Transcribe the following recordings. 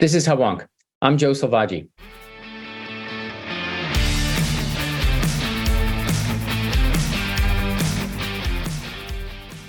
This is Hubwonk. I'm Joe Selvaggi.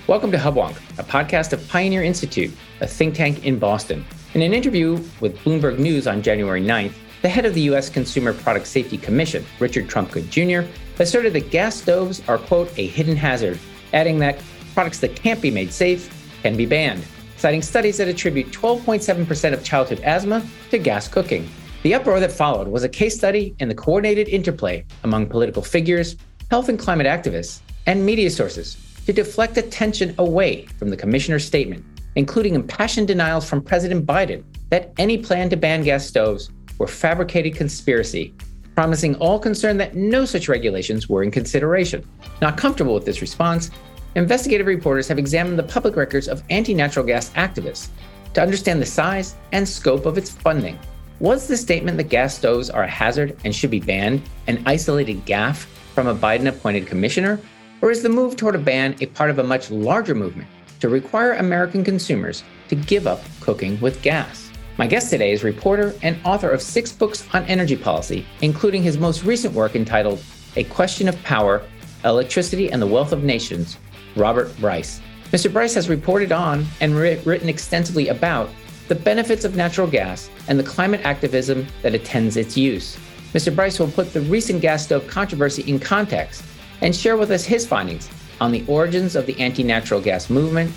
Welcome to Hubwonk, a podcast of Pioneer Institute, a think tank in Boston. In an interview with Bloomberg News on January 9th, the head of the U.S. Consumer Product Safety Commission, Richard Trumka Jr., asserted that gas stoves are, quote, a hidden hazard, adding that products that can't be made safe can be banned citing studies that attribute 12.7% of childhood asthma to gas cooking. The uproar that followed was a case study in the coordinated interplay among political figures, health and climate activists, and media sources to deflect attention away from the commissioner's statement, including impassioned denials from President Biden that any plan to ban gas stoves were fabricated conspiracy, promising all concerned that no such regulations were in consideration. Not comfortable with this response, investigative reporters have examined the public records of anti natural gas activists to understand the size and scope of its funding. Was the statement that gas stoves are a hazard and should be banned an isolated gaffe from a Biden appointed commissioner? Or is the move toward a ban a part of a much larger movement to require American consumers to give up cooking with gas? My guest today is reporter and author of six books on energy policy, including his most recent work entitled A Question of Power Electricity and the Wealth of Nations Robert Bryce. Mr. Bryce has reported on and written extensively about the benefits of natural gas and the climate activism that attends its use. Mr. Bryce will put the recent gas stove controversy in context and share with us his findings on the origins of the anti natural gas movement,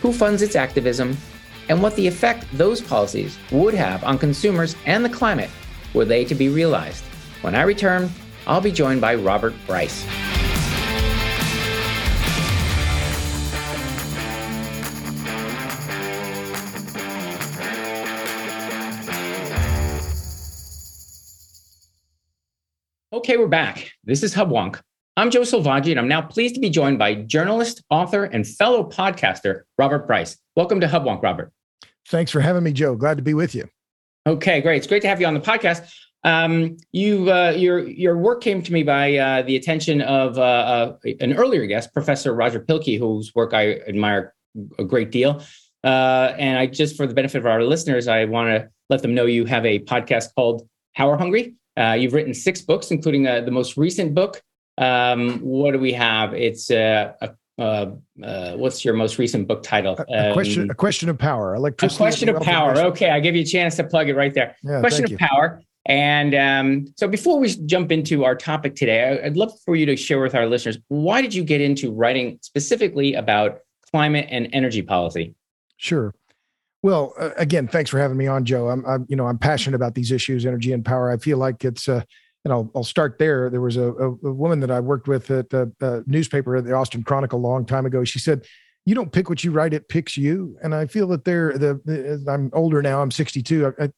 who funds its activism, and what the effect those policies would have on consumers and the climate were they to be realized. When I return, I'll be joined by Robert Bryce. Okay, we're back. This is Hubwonk. I'm Joe Selvaggi, and I'm now pleased to be joined by journalist, author, and fellow podcaster Robert Bryce. Welcome to Hubwonk, Robert. Thanks for having me, Joe. Glad to be with you. Okay, great. It's great to have you on the podcast. Um, you, uh, your your work came to me by uh, the attention of uh, uh an earlier guest, Professor Roger Pielke, whose work I admire a great deal. Uh, and I just, for the benefit of our listeners, I want to let them know you have a podcast called "Power Hungry. Uh, you've written six books, including uh, the most recent book. Um, what do we have? It's uh, a, uh, uh, what's your most recent book title? A, a question, um, a question of power, electricity. A question of power. Okay, I give you a chance to plug it right there. Yeah, question of you. power. And um, so, before we jump into our topic today, I'd love for you to share with our listeners why did you get into writing specifically about climate and energy policy? Sure. Well, uh, again, thanks for having me on, Joe. I'm, I'm, you know, I'm passionate about these issues, energy and power. I feel like it's, uh, and I'll, I'll start there. There was a, a, a woman that I worked with at the newspaper, the Austin Chronicle, a long time ago. She said, "You don't pick what you write; it picks you." And I feel that they're the. the I'm older now. I'm 62. I, I,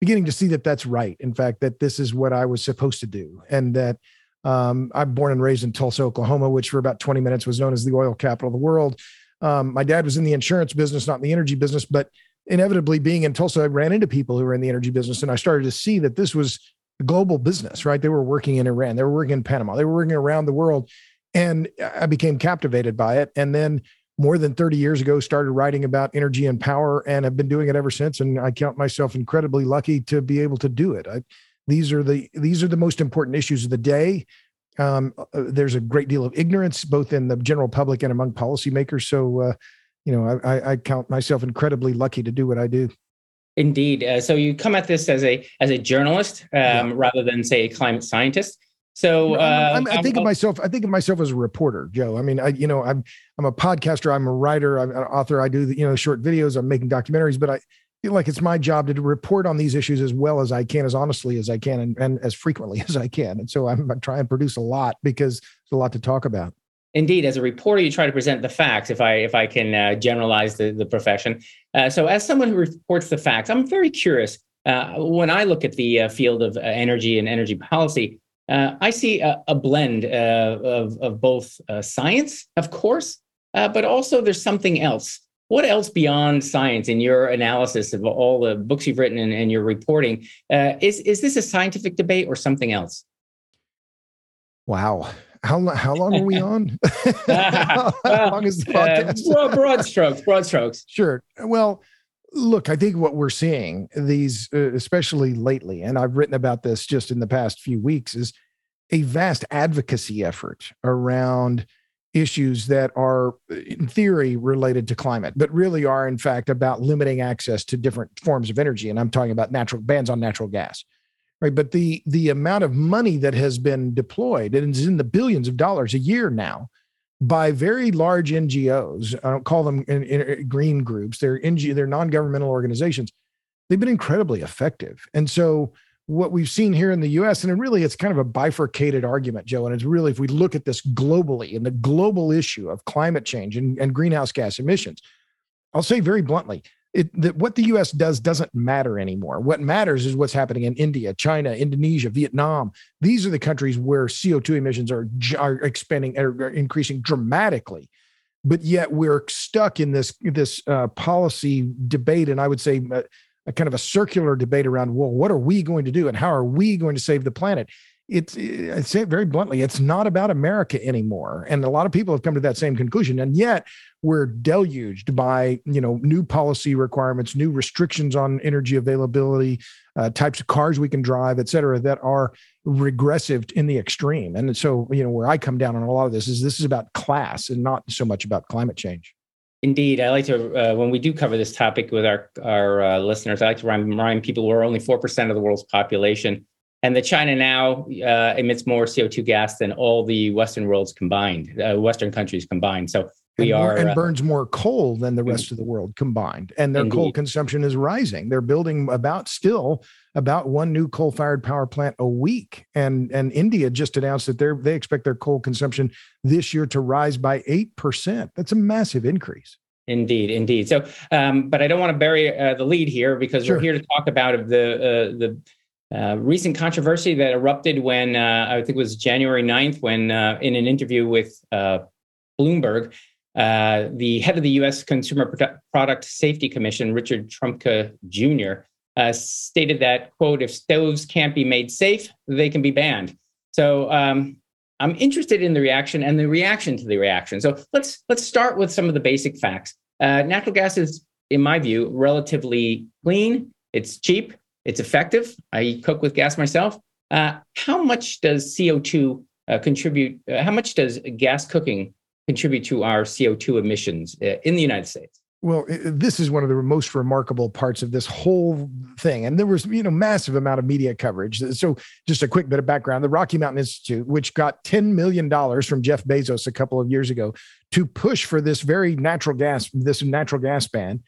beginning to see that that's right. In fact, that this is what I was supposed to do, and that um, I'm born and raised in Tulsa, Oklahoma, which for about 20 minutes was known as the oil capital of the world. Um, my dad was in the insurance business, not in the energy business, but inevitably being in Tulsa, I ran into people who were in the energy business and I started to see that this was a global business, right? They were working in Iran, they were working in Panama, they were working around the world. And I became captivated by it. And then more than 30 years ago, started writing about energy and power and have been doing it ever since. And I count myself incredibly lucky to be able to do it. I, these are the these are the most important issues of the day. Um, uh, there's a great deal of ignorance both in the general public and among policymakers. So, uh, you know, I, I, count myself incredibly lucky to do what I do. Indeed. Uh, so you come at this as a as a journalist um, yeah. rather than say a climate scientist. So uh, I think of myself. I think of myself as a reporter, Joe. I mean, I you know, I'm I'm a podcaster. I'm a writer. I'm an author. I do you know short videos. I'm making documentaries, but I like it's my job to report on these issues as well as I can, as honestly as I can, and, and as frequently as I can. And so I'm, I try and produce a lot because there's a lot to talk about. Indeed, as a reporter, you try to present the facts. If I if I can uh, generalize the the profession, uh, so as someone who reports the facts, I'm very curious. Uh, when I look at the uh, field of uh, energy and energy policy, uh, I see a, a blend of of both science, of course, but also there's something else what else beyond science in your analysis of all the books you've written and, and your reporting uh, is is this a scientific debate or something else? Wow. How, how long are we on? How long is the podcast? uh, broad strokes broad strokes. Sure. Well Look, I think what we're seeing these, uh, especially lately, and I've written about this just in the past few weeks, is a vast advocacy effort around issues that are, in theory, related to climate, but really are, in fact, about limiting access to different forms of energy. And I'm talking about natural bans on natural gas, right? But the the amount of money that has been deployed and is in the billions of dollars a year now by very large NGOs. I don't call them in, in, green groups. They're NGO, they're non-governmental organizations. They've been incredibly effective, and so what we've seen here in the US, and it really it's kind of a bifurcated argument, Joe. And it's really, if we look at this globally and the global issue of climate change and, and greenhouse gas emissions, I'll say very bluntly, it, that what the US does doesn't matter anymore. What matters is what's happening in India, China, Indonesia, Vietnam. These are the countries where CO2 emissions are, are expanding, are increasing dramatically. But yet we're stuck in this, this uh, policy debate. And I would say, uh, a kind of a circular debate around well what are we going to do and how are we going to save the planet? It's i say it very bluntly it's not about america anymore. And a lot of people have come to that same conclusion. And yet we're deluged by you know new policy requirements new restrictions on energy availability uh, types of cars we can drive et cetera that are regressive in the extreme. And so you know where i come down on a lot of this is this is about class and not so much about climate change Indeed, I like to uh, when we do cover this topic with our our uh, listeners. I like to remind, people we're only four percent of the world's population, and that China now uh, emits more CO two gas than all the Western worlds combined, uh, Western countries combined. So we and are and uh, burns more coal than the rest of the world combined, and their indeed. coal consumption is rising. They're building about still about one new coal fired power plant a week, and and India just announced that they they expect their coal consumption this year to rise by eight percent. That's a massive increase. Indeed, indeed. So, um, but I don't want to bury uh, the lead here because sure. we're here to talk about the uh, the uh, recent controversy that erupted when uh, I think it was January 9th when uh, in an interview with uh, the head of the U.S. Consumer Product Safety Commission, Richard Trumka Jr., stated that quote If stoves can't be made safe, they can be banned. So. Um, I'm interested in the reaction and the reaction to the reaction. So let's let's start with some of the basic facts. Uh, natural gas is, in my view, relatively clean. It's cheap. It's effective. I cook with gas myself. Uh, how much does CO2 uh, contribute? Uh, how much does gas cooking contribute to our CO2 emissions uh, in the United States? Well, this is one of the most remarkable parts of this whole thing. And there was, you know, massive amount of media coverage. So just a quick bit of background. The Rocky Mountain Institute, which got $10 million from Jeff Bezos a couple of years ago to push for this very natural gas, this natural gas ban,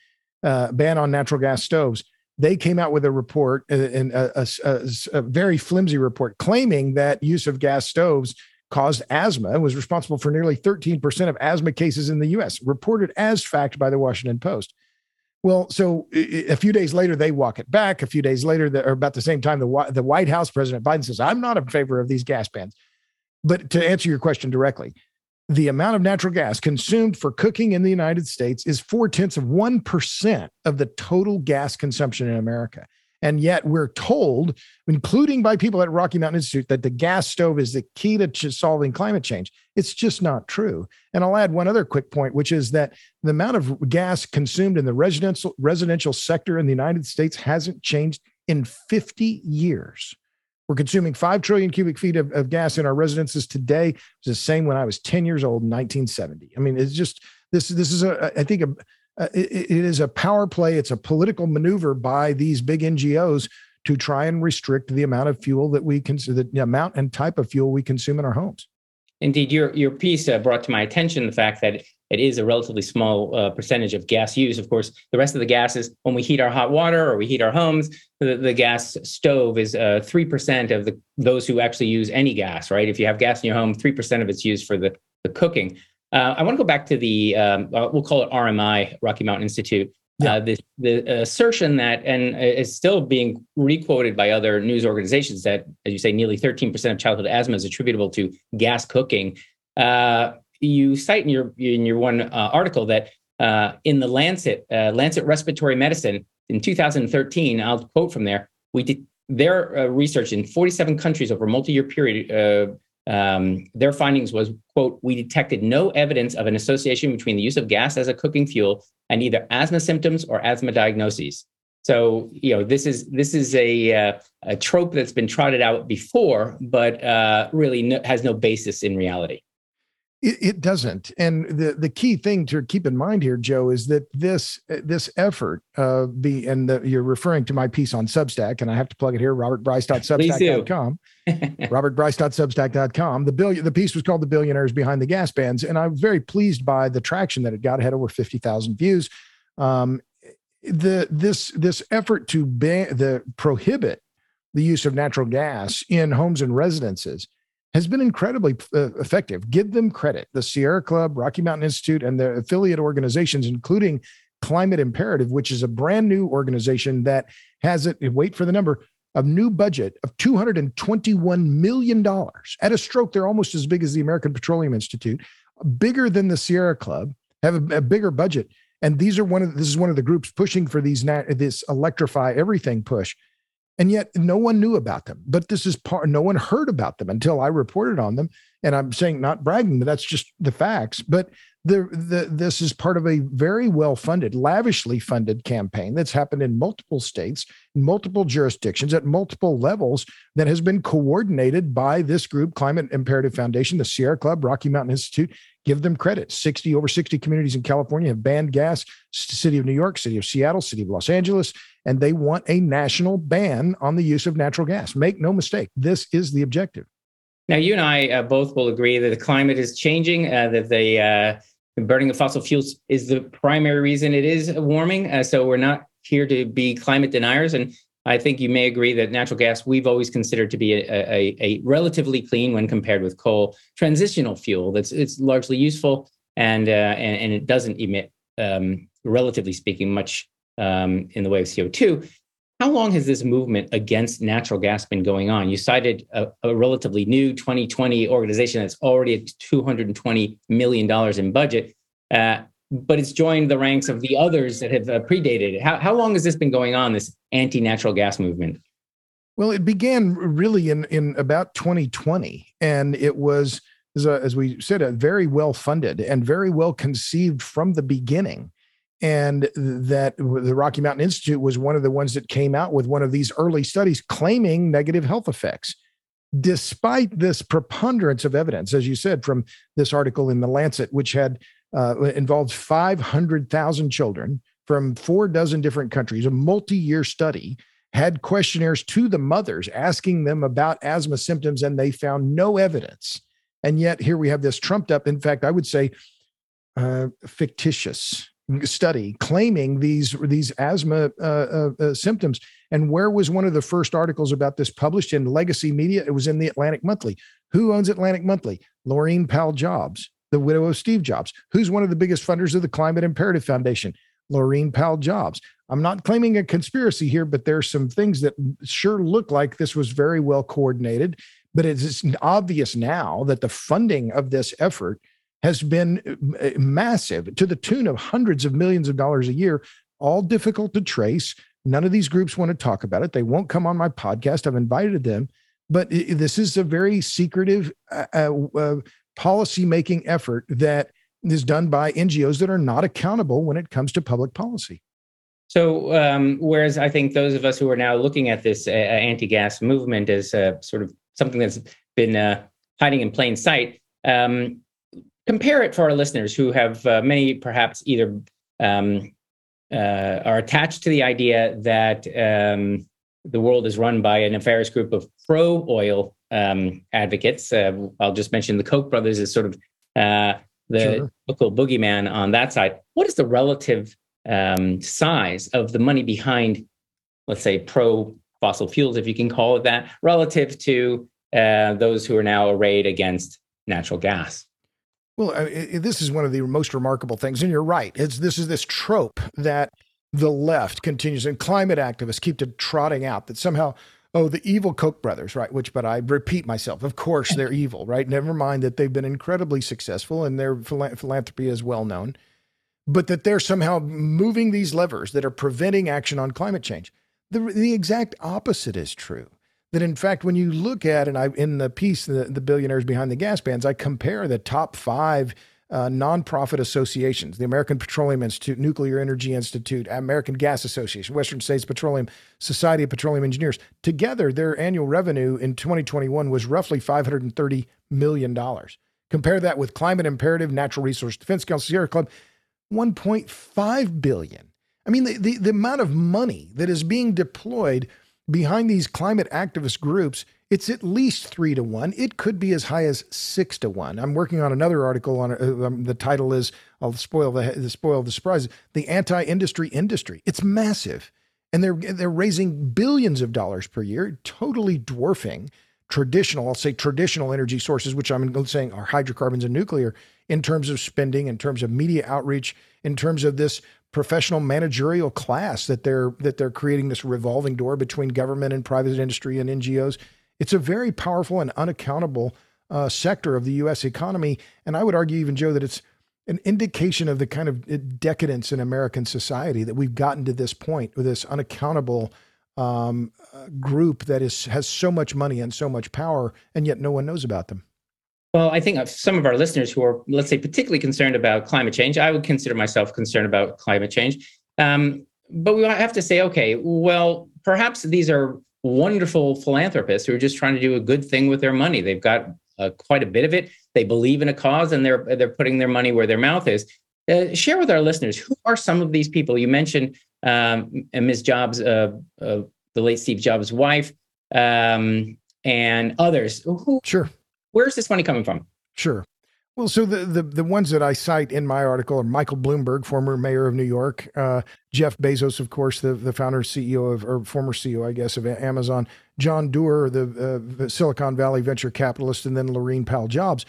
uh, ban on natural gas stoves. They came out with a report, uh, a, a, a, a very flimsy report claiming that use of gas stoves caused asthma and was responsible for nearly 13% of asthma cases in the US, reported as fact by the Washington Post. Well, so a few days later, they walk it back. A few days later, or about the same time, the, the White House, President Biden says, I'm not in favor of these gas bans. But to answer your question directly, the amount of natural gas consumed for cooking in the United States is four tenths of 1% of the total gas consumption in America. And yet we're told, including by people at Rocky Mountain Institute, that the gas stove is the key to solving climate change. It's just not true. And I'll add one other quick point, which is that the amount of gas consumed in the residential residential sector in the United States hasn't changed in 50 years. We're consuming 5 trillion cubic feet of, of gas in our residences today. It's the same when I was 10 years old in 1970. I mean, it's just this this is a I think a uh, it, it is a power play. It's a political maneuver by these big NGOs to try and restrict the amount of fuel that we consume, the amount and type of fuel we consume in our homes. Indeed, your your piece uh, brought to my attention the fact that it is a relatively small uh, percentage of gas use. Of course, the rest of the gas is when we heat our hot water or we heat our homes, the, the gas stove is uh, three uh, percent of the those who actually use any gas. Right? If you have gas in your home, three percent of it's used for the the cooking. Uh, I want to go back to the um, uh, we'll call it RMI, Rocky Mountain Institute. Yeah. Uh, the, the assertion that, and is still being requoted by other news organizations, that, as you say, nearly 13% of childhood asthma is attributable to gas cooking. Uh, you cite in your in your one uh, article that uh, in the Lancet Lancet Respiratory Medicine in 2013, I'll quote from there. We did their research in 47 countries over a multi-year period um, their findings was quote we detected no evidence of an association between the use of gas as a cooking fuel and either asthma symptoms or asthma diagnoses. So you know this is this is a uh, a trope that's been trotted out before but uh, really no, has no basis in reality it, it, doesn't. And the, the key thing to keep in mind here, Joe, is that this this effort uh, be and the, you're referring to my piece on Substack, and I have to plug it here, robertbryce.substack.com. robertbryce.substack.com. The billion the piece was called The Billionaires Behind the Gas Bans, and I'm very pleased by the traction that it got. It had over 50,000 views. Um, the this this effort to ban the prohibit the use of natural gas in homes and residences has been incredibly uh, effective. Give them credit. The Sierra Club, Rocky Mountain Institute, and their affiliate organizations, including Climate Imperative, which is a brand new organization that has it, wait for the number, a new budget of $221 million. At a stroke, they're almost as big as the American Petroleum Institute, bigger than the Sierra Club, have a, a bigger budget. And these are one of this is one of the groups pushing for these this electrify everything push and yet no one knew about them. But this is part no one heard about them until i reported on them. And i'm saying not bragging but that's just the facts. But the, the this is part of a very well funded lavishly funded campaign that's happened in multiple states multiple jurisdictions at multiple levels that has been coordinated by this group climate imperative foundation the sierra club rocky mountain institute give them credit 60 over 60 communities in california have banned gas city of new york city of seattle city of los angeles and they want a national ban on the use of natural gas. Make no mistake, this is the objective. Now, you and I uh, both will agree that the climate is changing, uh, that the uh, burning of fossil fuels is the primary reason it is warming. Uh, so we're not here to be climate deniers. And I think you may agree that natural gas we've always considered to be a, a, a relatively clean when compared with coal transitional fuel. That's it's largely useful and uh, and, and, it doesn't emit, um, relatively speaking, much um, in the way of CO2. How long has this movement against natural gas been going on? You cited a, a relatively new 2020 organization that's already at $220 million in budget, uh, but it's joined the ranks of the others that have uh, predated it. How, how long has this been going on, this anti natural gas movement? Well, it began really in, in about 2020, and it was, as, a, as we said, a very well funded and very well conceived from the beginning and that the Rocky Mountain Institute was one of the ones that came out with one of these early studies claiming negative health effects. Despite this preponderance of evidence, as you said from this article in the Lancet, which had uh, involved 500,000 children from four dozen different countries, a multi year study, had questionnaires to the mothers asking them about asthma symptoms, and they found no evidence. And yet, here we have this trumped up, in fact, I would say uh, fictitious study claiming these these asthma uh, uh, uh, symptoms. And where was one of the first articles about this published in Legacy Media? It was in the Atlantic Monthly. Who owns Atlantic Monthly? Laurene Powell Jobs, the widow of Steve Jobs. Who's one of the biggest funders of the Climate Imperative Foundation? Laurene Powell Jobs. I'm not claiming a conspiracy here, but there's some things that sure look like this was very well coordinated. But it's obvious now that the funding of this effort has been uh, massive to the tune of hundreds of millions of dollars a year, all difficult to trace. None of these groups want to talk about it. They won't come on my podcast. I've invited them, but this is a very secretive uh, uh, uh, policy making effort that is done by NGOs that are not accountable when it comes to public policy. So, um, whereas I think those of us who are now looking at this uh, anti-gas movement as uh, sort of something that's been uh, hiding in plain sight, um, compare it for our listeners who have uh, many perhaps either um, uh, are attached to the idea that um, the world is run by a nefarious group of pro oil um, advocates. Uh, I'll just mention the Koch brothers is sort of uh, the sure. local boogeyman on that side. What is the relative um, size of the money behind, let's say, pro fossil fuels, if you can call it that, relative to uh, those who are now arrayed against natural gas? Well, this is one of the most remarkable things, and you're right. It's this is this trope that the left continues, and climate activists keep to trotting out that somehow, oh, the evil Koch brothers, right? Which, but I repeat myself, of course they're evil, right? Never mind that they've been incredibly successful and their philanthropy is well known, but that they're somehow moving these levers that are preventing action on climate change. The the exact opposite is true that in fact, when you look at, and I in the piece, the, the billionaires behind the gas bans, I compare the top five uh, nonprofit associations the American Petroleum Institute, Nuclear Energy Institute, American Gas Association, Western States Petroleum, Society of Petroleum Engineers. Together, their annual revenue in 2021 was roughly $530 million. Compare that with Climate Imperative, Natural Resource Defense Council, Sierra Club, 1.5 billion. I mean, the, the, the amount of money that is being deployed behind these climate activist groups it's at least three to one. It could be as high as six to one. I'm working on another article on uh, um, the title is I'll spoil the, spoil the surprise. The anti-industry industry. It's massive, and they're they're raising billions of dollars per year, totally dwarfing traditional. I'll say traditional energy sources, which I'm saying are hydrocarbons and nuclear, in terms of spending, in terms of media outreach, in terms of this professional managerial class that they're that they're creating this revolving door between government and private industry and NGOs it's a very powerful and unaccountable uh, sector of the U.S. economy. And I would argue, even, Joe, that it's an indication of the kind of uh, decadence in American society that we've gotten to this point with this unaccountable um, uh, group that is has so much money and so much power, and yet no one knows about them. Well, I think some of our listeners who are, let's say, particularly concerned about climate change, I would consider myself concerned about climate change. Um, but we have to say, okay, well, perhaps these are wonderful philanthropists who are just trying to do a good thing with their money. They've got uh, quite a bit of it. They believe in a cause and they're they're putting their money where their mouth is. Uh, share with our listeners who are some of these people. You mentioned um, Ms. Jobs, uh, uh, the late Steve Jobs' wife, um, and others. Who, sure. Where's this money coming from? Sure. Well, so the, the, the ones that I cite in my article are Michael Bloomberg, former mayor of New York, uh, Jeff Bezos, of course, the, the founder CEO of, or former CEO, I guess, of Amazon, John Doerr, the, uh, Silicon Valley venture capitalist, and then Laurene Powell Jobs.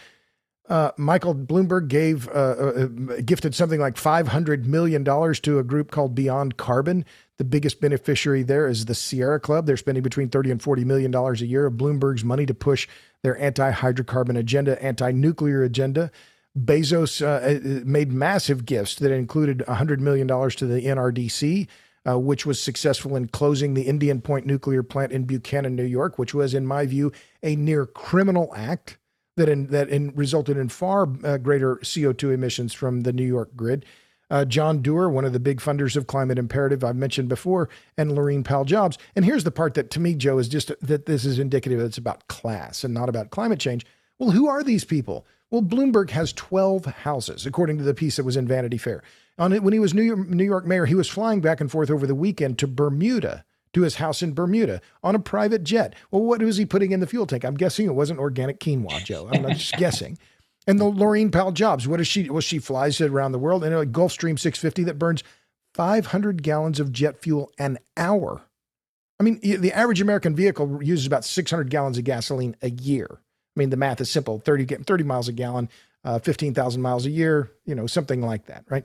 Uh, Michael Bloomberg gave uh, uh, gifted something like five hundred million dollars to a group called Beyond Carbon. The biggest beneficiary there is the Sierra Club. They're spending between thirty and forty million dollars a year of Bloomberg's money to push their anti hydrocarbon agenda, anti nuclear agenda. Bezos uh, uh, made massive gifts that included $100 million to the NRDC, uh, which was successful in closing the Indian Point nuclear plant in Buchanan, New York, which was, in my view, a near criminal act that in, that in, resulted in far uh, greater CO2 emissions from the New York grid uh, John Doerr, one of the big funders of Climate Imperative, I've mentioned before, and Laurene Powell Jobs. And here's the part that to me, Joe, is just that this is indicative. That it's about class and not about climate change. Well, who are these people? Well, Bloomberg has 12 houses, according to the piece that was in Vanity Fair. On it, when he was New York, New York mayor, he was flying back and forth over the weekend to Bermuda to his house in Bermuda on a private jet. Well, what was he putting in the fuel tank? I'm guessing it wasn't organic quinoa, Joe. I'm just guessing. And the Laurene Powell Jobs, what is she? Well, she flies it around the world in a Gulfstream 650 that burns 500 gallons of jet fuel an hour. I mean, the average American vehicle uses about 600 gallons of gasoline a year. I mean, the math is simple 30, 30 miles a gallon, uh, 15,000 miles a year, you know, something like that, right?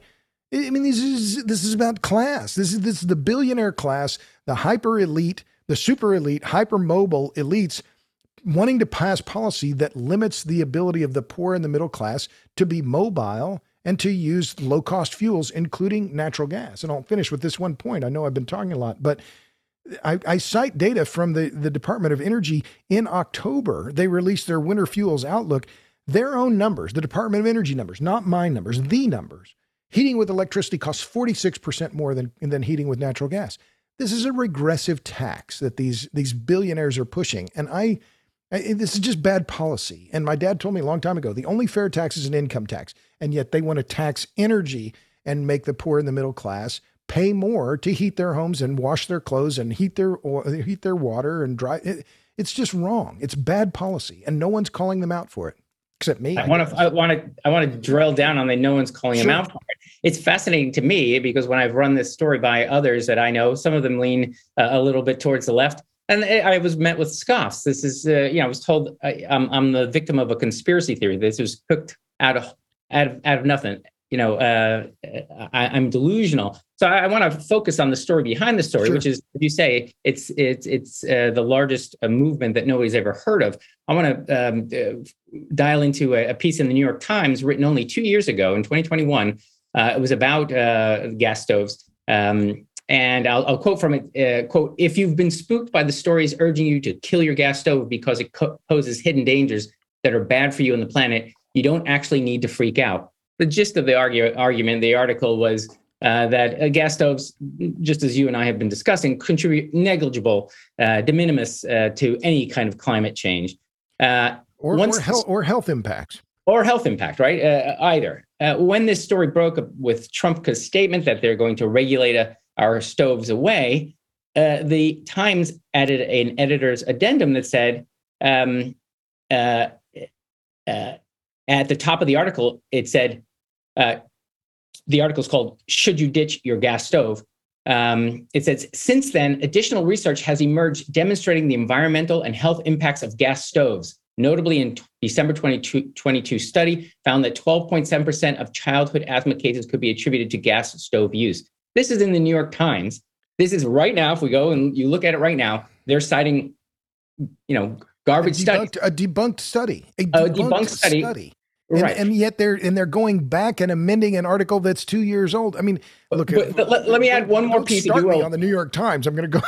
I mean, this is, this is about class. This is, this is the billionaire class, the hyper elite, the super elite, hyper mobile elites wanting to pass policy that limits the ability of the poor and the middle class to be mobile and to use low cost fuels, including natural gas. And I'll finish with this one point. I know I've been talking a lot, but I, I, cite data from the, the Department of Energy in October. They released their winter fuels outlook, their own numbers, the Department of Energy numbers, not my numbers, the numbers. Heating with electricity costs 46% more than, than heating with natural gas. This is a regressive tax that these, these billionaires are pushing. And I, this is just bad policy. And my dad told me a long time ago the only fair tax is an income tax. And yet they want to tax energy and make the poor and the middle class pay more to heat their homes and wash their clothes and heat their heat their water and dry. It, it's just wrong. It's bad policy, and no one's calling them out for it except me. I want to. I want to. I want to drill down on that. No one's calling sure. them out for it. It's fascinating to me because when I've run this story by others that I know, some of them lean uh, a little bit towards the left and I was met with scoffs. This is, uh, you know, I was told I, am I'm, I'm the victim of a conspiracy theory. This was cooked out of out of out of nothing. You know, uh, I, am delusional. So I, I want to focus on the story behind the story, sure. which is, as you say, it's it's it's uh, the largest uh, movement that nobody's ever heard of. I want to um, uh, dial into a, a, piece in the New York Times written only two years ago in 2021. Uh, it was about gas stoves. Um, And I'll, I'll quote from it uh, quote, if you've been spooked by the stories urging you to kill your gas stove because it co- poses hidden dangers that are bad for you and the planet, you don't actually need to freak out. The gist of the argue, argument, the article was uh, that uh, gas stoves, just as you and I have been discussing, contribute negligible, uh, de minimis uh, to any kind of climate change. Uh, or, or, health, or health impacts. Or health impact, right? Uh, either. when this story broke with Trump's statement that they're going to regulate our stoves away, uh, the Times added an editor's addendum that said, um, uh, uh, at the top of the article, it said, the article is called Should You Ditch Your Gas Stove? Um, it says, since then, additional research has emerged demonstrating the environmental and health impacts of gas stoves. Notably, in December 2022 study found that 12.7% of childhood asthma cases could be attributed to gas stove use. This is in the New York Times. This is right now. If we go and you look at it right now, they're citing, you know, garbage a debunked, study. A debunked study. A debunked, a debunked study. study. And, right. and yet they're and they're going back and amending an article that's two years old. I mean, look. But, but let, let, me add one more piece. Start me on the New York Times. I'm going to go.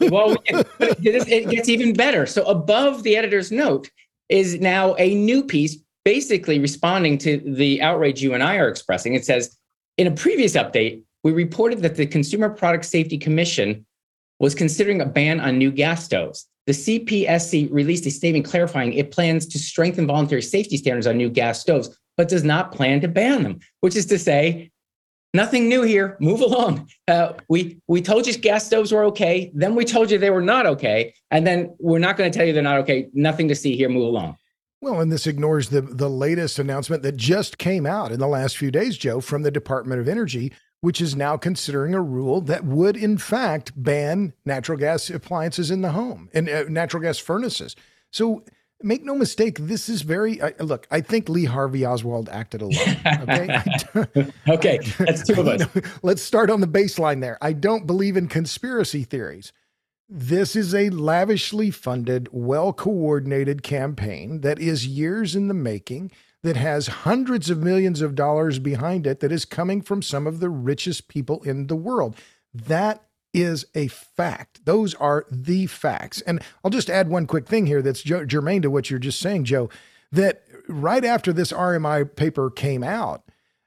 well, it, it gets even better. So above the editor's note is now a new piece, basically responding to the outrage you and I are expressing. It says, in a previous update, we reported that the Consumer Product Safety Commission was considering a ban on new gas stoves. The CPSC released a statement clarifying it plans to strengthen voluntary safety standards on new gas stoves, but does not plan to ban them, which is to say, nothing new here. Move along. Uh, we we told you gas stoves were okay. Then we told you they were not okay, and then we're not going to tell you they're not okay. Nothing to see here. Move along. Well, and this ignores the the latest announcement that just came out in the last few days, Joe, from the Department of Energy, which is now considering a rule that would, in fact, ban natural gas appliances in the home and uh, natural gas furnaces. So make no mistake, this is very uh, look. I think Lee Harvey Oswald acted alone. Okay, okay, that's two of us. Let's start on the baseline there. I don't believe in conspiracy theories. This is a lavishly funded, well coordinated campaign that is years in the making that has hundreds of millions of dollars behind it that is coming from some of the richest people in the world. That is a fact. Those are the facts. And I'll just add one quick thing here that's germane to what you're just saying, Joe, that right after this RMI paper came out,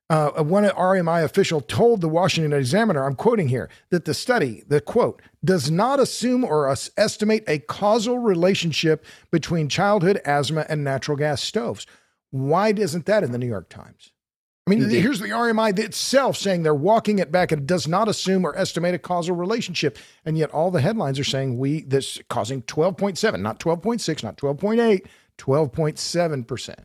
uh, one RMI official told the Washington Examiner, I'm quoting here, that the study, the quote, does not assume or estimate a causal relationship between childhood asthma and natural gas stoves. Why isn't that in the New York Times? I mean, Indeed. here's the RMI itself saying they're walking it back and does not assume or estimate a causal relationship. And yet all the headlines are saying we this causing 12.7, not 12.6, not 12.8, 12.7%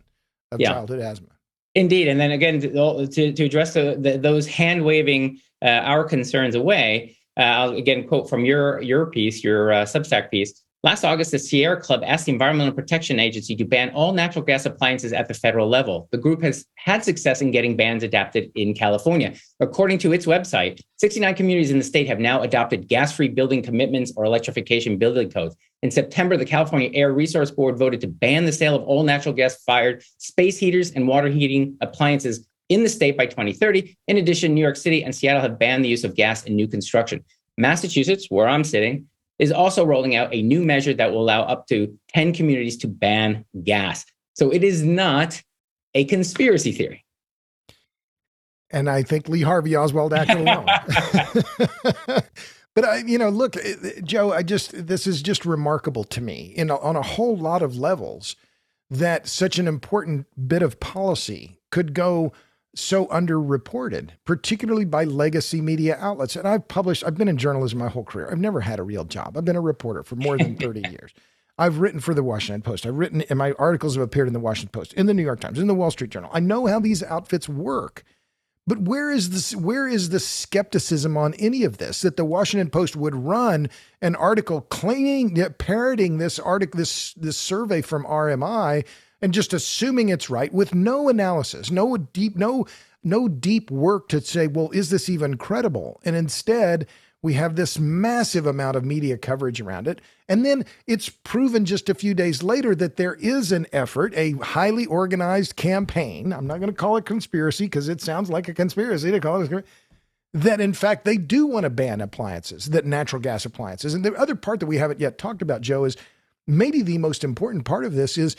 of yeah. childhood asthma. Indeed. And then again, to, to, to address the, the, those hand waving uh, our concerns away, uh, I'll again quote from your, your piece, your uh, Substack piece. Last August, the Sierra Club asked the Environmental Protection Agency to ban all natural gas appliances at the federal level. The group has had success in getting bans adopted in California. According to its website, 69 communities in the state have now adopted gas free building commitments or electrification building codes. In September, the California Air Resource Board voted to ban the sale of all natural gas fired space heaters and water heating appliances in the state by 2030. In addition, New York City and Seattle have banned the use of gas in new construction. Massachusetts, where I'm sitting, is also rolling out a new measure that will allow up to 10 communities to ban gas. So it is not a conspiracy theory. And I think Lee Harvey Oswald acted alone. but I, you know, look, eh, eh, Joe, I just this is just remarkable to me in on a whole lot of levels that such an important bit of policy could go so underreported, particularly by legacy media outlets. And I've published, I've been in journalism my whole career. I've never had a real job. I've been a reporter for more than 30 years. I've written for the Washington Post. I've written, and my articles have appeared in the Washington Post, in the New York Times, in the Wall Street Journal. I know how these outfits work. But where is this? Where is the skepticism on any of this? That the Washington Post would run an article claiming, parroting this article, this this survey from RMI, and just assuming it's right with no analysis, no deep, no, no deep work to say, well, is this even credible? And instead, we have this massive amount of media coverage around it. And then it's proven just a few days later that there is an effort, a highly organized campaign. I'm not going to call it conspiracy because it sounds like a conspiracy to call it that in fact they do want to ban appliances, that natural gas appliances. And the other part that we haven't yet talked about, Joe, is maybe the most important part of this is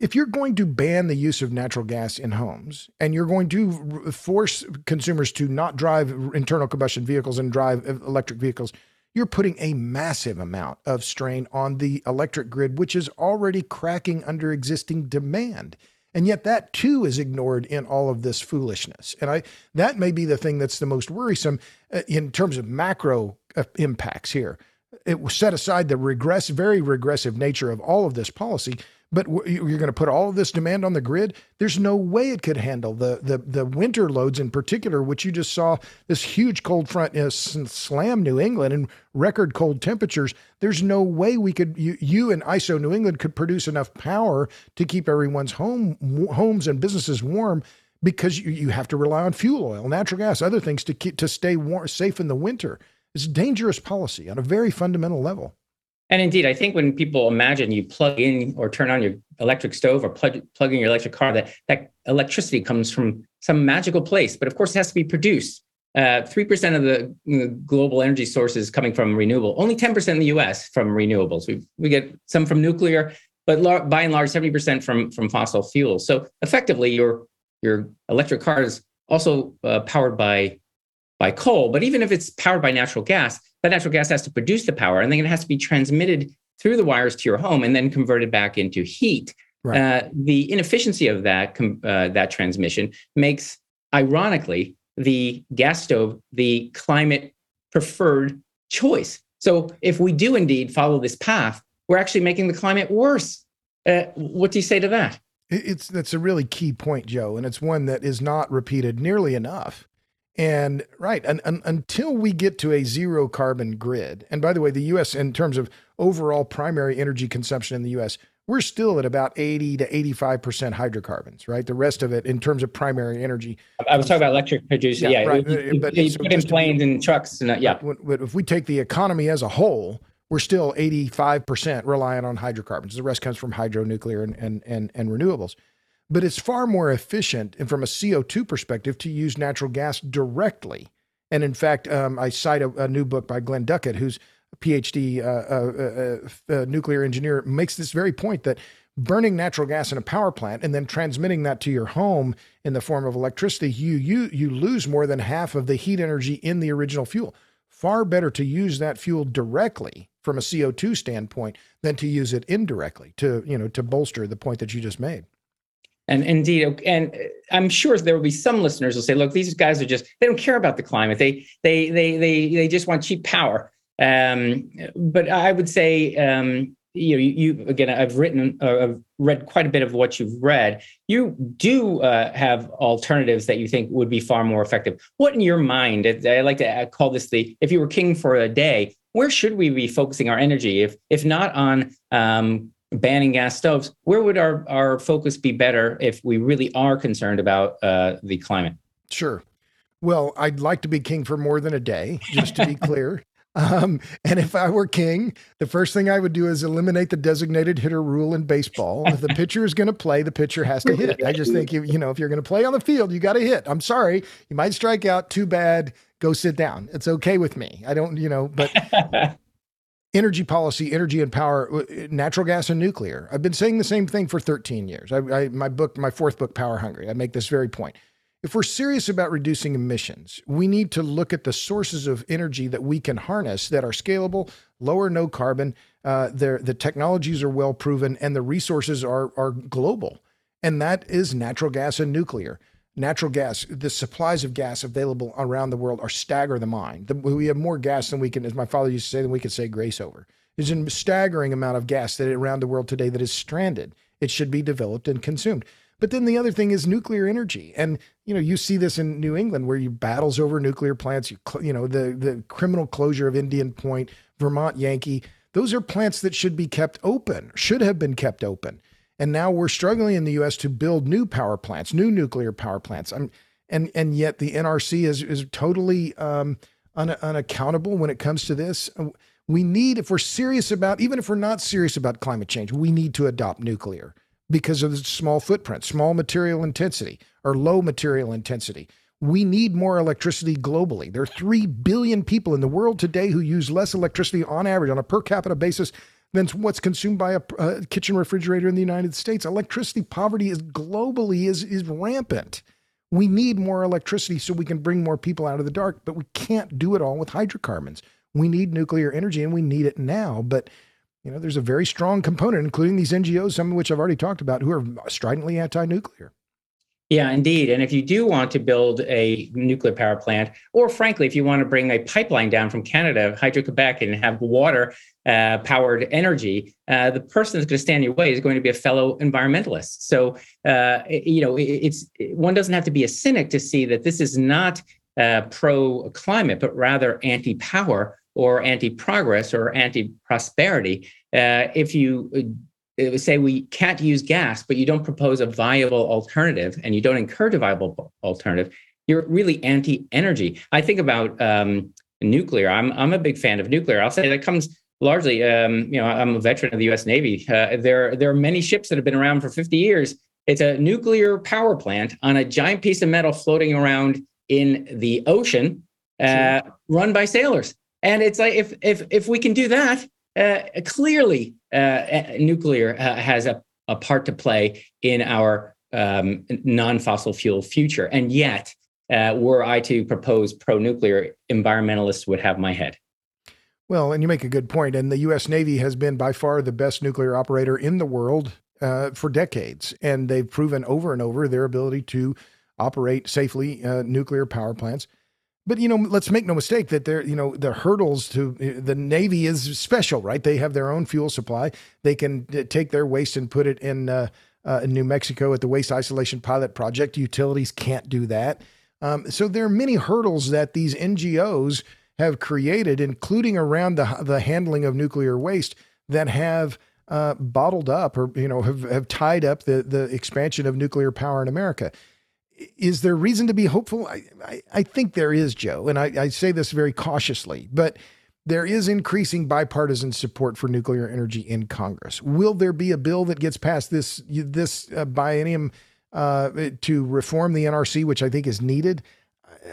if you're going to ban the use of natural gas in homes and you're going to force consumers to not drive internal combustion vehicles and drive electric vehicles, you're putting a massive amount of strain on the electric grid, which is already cracking under existing demand. And yet that too is ignored in all of this foolishness. And I that may be the thing that's the most worrisome uh, in terms of macro uh, impacts here. It was set aside the regress, very regressive nature of all of this policy but you're going to put all of this demand on the grid. There's no way it could handle the the the winter loads in particular, which you just saw this huge cold front uh, slam New England and record cold temperatures. There's no way we could you, you and ISO New England could produce enough power to keep everyone's home homes and businesses warm because you, you have to rely on fuel oil, natural gas, other things to keep to stay warm, safe in the winter. It's dangerous policy on a very fundamental level. And indeed, I think when people imagine you plug in or turn on your electric stove or plug, plug in your electric car, that, that electricity comes from some magical place. But of course, it has to be produced. Uh, 3% of the global energy sources coming from renewable, only 10% in the US from renewables. We, we get some from nuclear, but lar- by and large, 70% from, from fossil fuels. So effectively, your, your electric car is also uh, powered by, by coal. But even if it's powered by natural gas, that natural gas has to produce the power and then it has to be transmitted through the wires to your home and then converted back into heat. Right. Uh, the inefficiency of that uh, that transmission makes, ironically, the gas stove the climate preferred choice. So if we do indeed follow this path, we're actually making the climate worse. Uh, what do you say to that? It's that's a really key point, Joe, and it's one that is not repeated nearly enough. And right, and, and, until we get to a zero carbon grid, and by the way, the US, in terms of overall primary energy consumption in the US, we're still at about 80 to 85% hydrocarbons, right? The rest of it in terms of primary energy. I was talking about electric producers. Yeah, yeah right. You, but, you so put in planes and trucks. And, uh, yeah. But, but if we take the economy as a whole, we're still 85% reliant on hydrocarbons. The rest comes from hydro, nuclear, and, and, and, and renewables but it's far more efficient and from a CO2 perspective to use natural gas directly. And in fact, um, I cite a, a, new book by Glenn Duckett, who's a PhD uh, uh, uh, uh, nuclear engineer, makes this very point that burning natural gas in a power plant and then transmitting that to your home in the form of electricity, you you you lose more than half of the heat energy in the original fuel. Far better to use that fuel directly from a CO2 standpoint than to use it indirectly to you know to bolster the point that you just made. And indeed, and I'm sure there will be some listeners who say, "Look, these guys are just—they don't care about the climate. They, they, they, they, they just want cheap power." Um, but I would say, um, you know, you, you, again, I've written, uh, I've read quite a bit of what you've read. You do uh, have alternatives that you think would be far more effective. What, in your mind, I like to uh, call this the if you were king for a day, where should we be focusing our energy, if if not on um, banning gas stoves, where would our, our focus be better if we really are concerned about uh, the climate? Sure. Well, I'd like to be king for more than a day, just to be clear. Um, and if I were king, the first thing I would do is eliminate the designated hitter rule in baseball. If the pitcher is going to play, the pitcher has to hit. I just think you, you know if you're going to play on the field, you got to hit. I'm sorry, you might strike out. Too bad. Go sit down. It's okay with me. I don't, you know, but energy policy, energy and power, uh, natural gas and nuclear. I've been saying the same thing for 13 years. I, I, my book, my fourth book, Power Hungry, I make this very point. If we're serious about reducing emissions, we need to look at the sources of energy that we can harness that are scalable, lower no carbon. Uh, the technologies are well proven, and the resources are are global, and that is natural gas and nuclear natural gas, the supplies of gas available around the world are stagger the mind. The, we have more gas than we can, as my father used to say, than we can say grace over. There's a staggering amount of gas that around the world today that is stranded. It should be developed and consumed. But then the other thing is nuclear energy, and you know you see this in New England where you battles over nuclear plants. You you know the the criminal closure of Indian Point, Vermont Yankee. Those are plants that should be kept open, should have been kept open. And now we're struggling in the US to build new power plants, new nuclear power plants. I'm, and, and yet the NRC is, is totally um, un, unaccountable when it comes to this. We need, if we're serious about, even if we're not serious about climate change, we need to adopt nuclear because of the small footprint, small material intensity, or low material intensity. We need more electricity globally. There are 3 billion people in the world today who use less electricity on average on a per capita basis than what's consumed by a, a kitchen refrigerator in the United States. Electricity poverty is globally is, is rampant. We need more electricity so we can bring more people out of the dark, but we can't do it all with hydrocarbons. We need nuclear energy and we need it now. But you know, there's a very strong component, including these NGOs, some of which I've already talked about, who are stridently anti-nuclear. Yeah, indeed. And if you do want to build a nuclear power plant, or frankly, if you want to bring a pipeline down from Canada, Hydro Quebec, and have water uh, powered energy, uh, the person that's going to stand in your way is going to be a fellow environmentalist. So, uh, you know, it's one doesn't have to be a cynic to see that this is not uh, pro climate, but rather anti power or anti progress or anti prosperity. Uh, if you uh, say we can't use gas, but you don't propose a viable alternative and you don't encourage a viable alternative, you're really anti-energy. I think about um, nuclear. I'm I'm a big fan of nuclear. I'll say that comes largely. Um, you know, I'm a veteran of the U.S. Navy. Uh, there there are many ships that have been around for 50 years. It's a nuclear power plant on a giant piece of metal floating around in the ocean, uh, sure. run by sailors. And it's like if if if we can do that, clearly, uh, nuclear uh, has a, a, part to play in our um, non fossil fuel future. And yet, uh, were I to propose pro nuclear, environmentalists would have my head. Well, and you make a good point. And the U.S. Navy has been by far the best nuclear operator in the world uh, for decades. And they've proven over and over their ability to operate safely uh, nuclear power plants. But you know, let's make no mistake that there, you know, the hurdles to the Navy is special, right? They have their own fuel supply. They can uh, take their waste and put it in, uh, uh, New Mexico at the Waste Isolation Pilot Project. Utilities can't do that. Um, so there are many hurdles that these NGOs have created, including around the the handling of nuclear waste, that have uh, bottled up or you know have, have tied up the the expansion of nuclear power in America is there reason to be hopeful? I, I, I think there is, Joe, and I, I, say this very cautiously, but there is increasing bipartisan support for nuclear energy in Congress. Will there be a bill that gets passed this this uh, biennium uh, to reform the NRC, which I think is needed?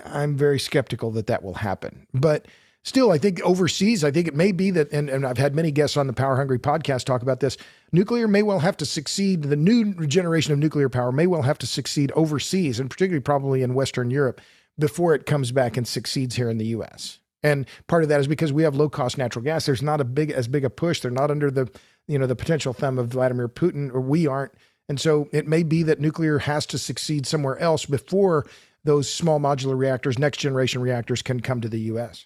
I'm very skeptical that that will happen, but still, I think overseas, I think it may be that, and, and I've had many guests on the Power Hungry podcast talk about this. Nuclear may well have to succeed. The new generation of nuclear power may well have to succeed overseas, and particularly probably in Western Europe, before it comes back and succeeds here in the U.S. And part of that is because we have low cost natural gas. There's not a big as big a push. They're not under the you know the potential thumb of Vladimir Putin, or we aren't. And so it may be that nuclear has to succeed somewhere else before those small modular reactors, next generation reactors, can come to the U.S.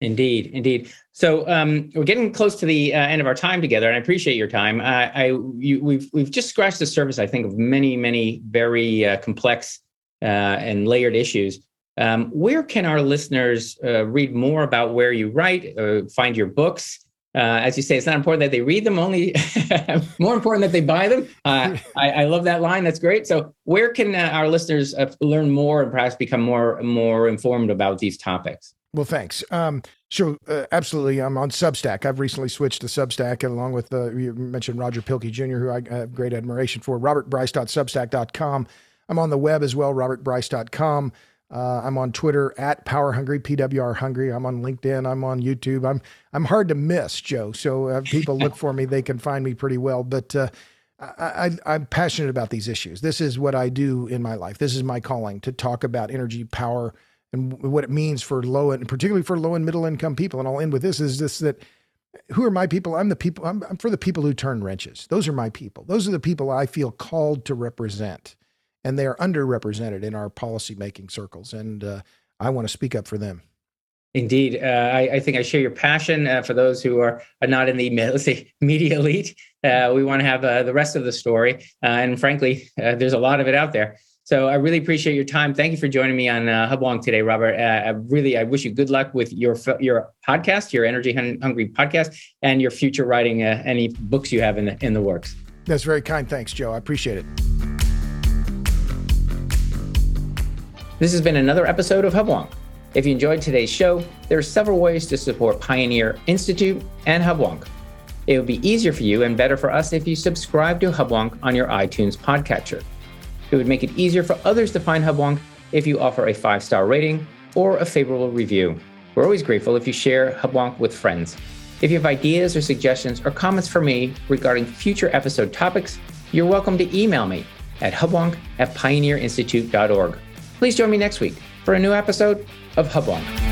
Indeed, indeed. So um, we're getting close to the uh, end of our time together, and I appreciate your time. Uh, I you, we've we've just scratched the surface, I think, of many many very uh, complex uh, and layered issues. Um, where can our listeners uh, read more about where you write, uh, find your books? as you say, it's not important that they read them; only more important that they buy them. I, I, love that line. That's great. So, where can our listeners learn more and perhaps become more more informed about these topics? Well, thanks. Um, uh, absolutely. I'm on Substack. I've recently switched to Substack, and along with uh, you mentioned Roger Pielke Jr., who I have great admiration for. RobertBryce.substack.com. I'm on the web as well, RobertBryce.com. Uh, I'm on Twitter at Power Hungry, PWR Hungry. I'm on LinkedIn. I'm on YouTube. I'm I'm hard to miss, Joe. So uh, people look for me; they can find me pretty well. But uh, I, I, I'm passionate about these issues. This is what I do in my life. This is my calling to talk about energy, power, and what it means for low and particularly for low and middle income people. And I'll end with this is this that who are my people? I'm the people, I'm, I'm, for the people who turn wrenches. Those are my people. Those are the people I feel called to represent. And they are underrepresented in our policymaking circles. And uh, I want to speak up for them. Indeed, uh, I, I, think I share your passion uh, for those who are, not in the let's say media elite. Uh, we want to have uh, the rest of the story, uh, and frankly, there's a lot of it out there. So I really appreciate your time. Thank you for joining me on uh, Hubwonk today, Robert. Uh, I really, I wish you good luck with your your podcast, your Energy Hungry podcast, and your future writing. Uh, any books you have in the in the works. That's very kind. Thanks, Joe. I appreciate it. This has been another episode of Hubwonk. If you enjoyed today's show, there are several ways to support Pioneer Institute and Hubwonk. It would be easier for you and better for us if you subscribe to Hubwonk on your iTunes podcatcher. It would make it easier for others to find Hubwonk if you offer a five star rating or a favorable review. We're always grateful if you share Hubwonk with friends. If you have ideas or suggestions or comments for me regarding future episode topics, you're welcome to email me at hubwonk at pioneerinstitute.org. Please join me next week for a new episode of Hubwonk.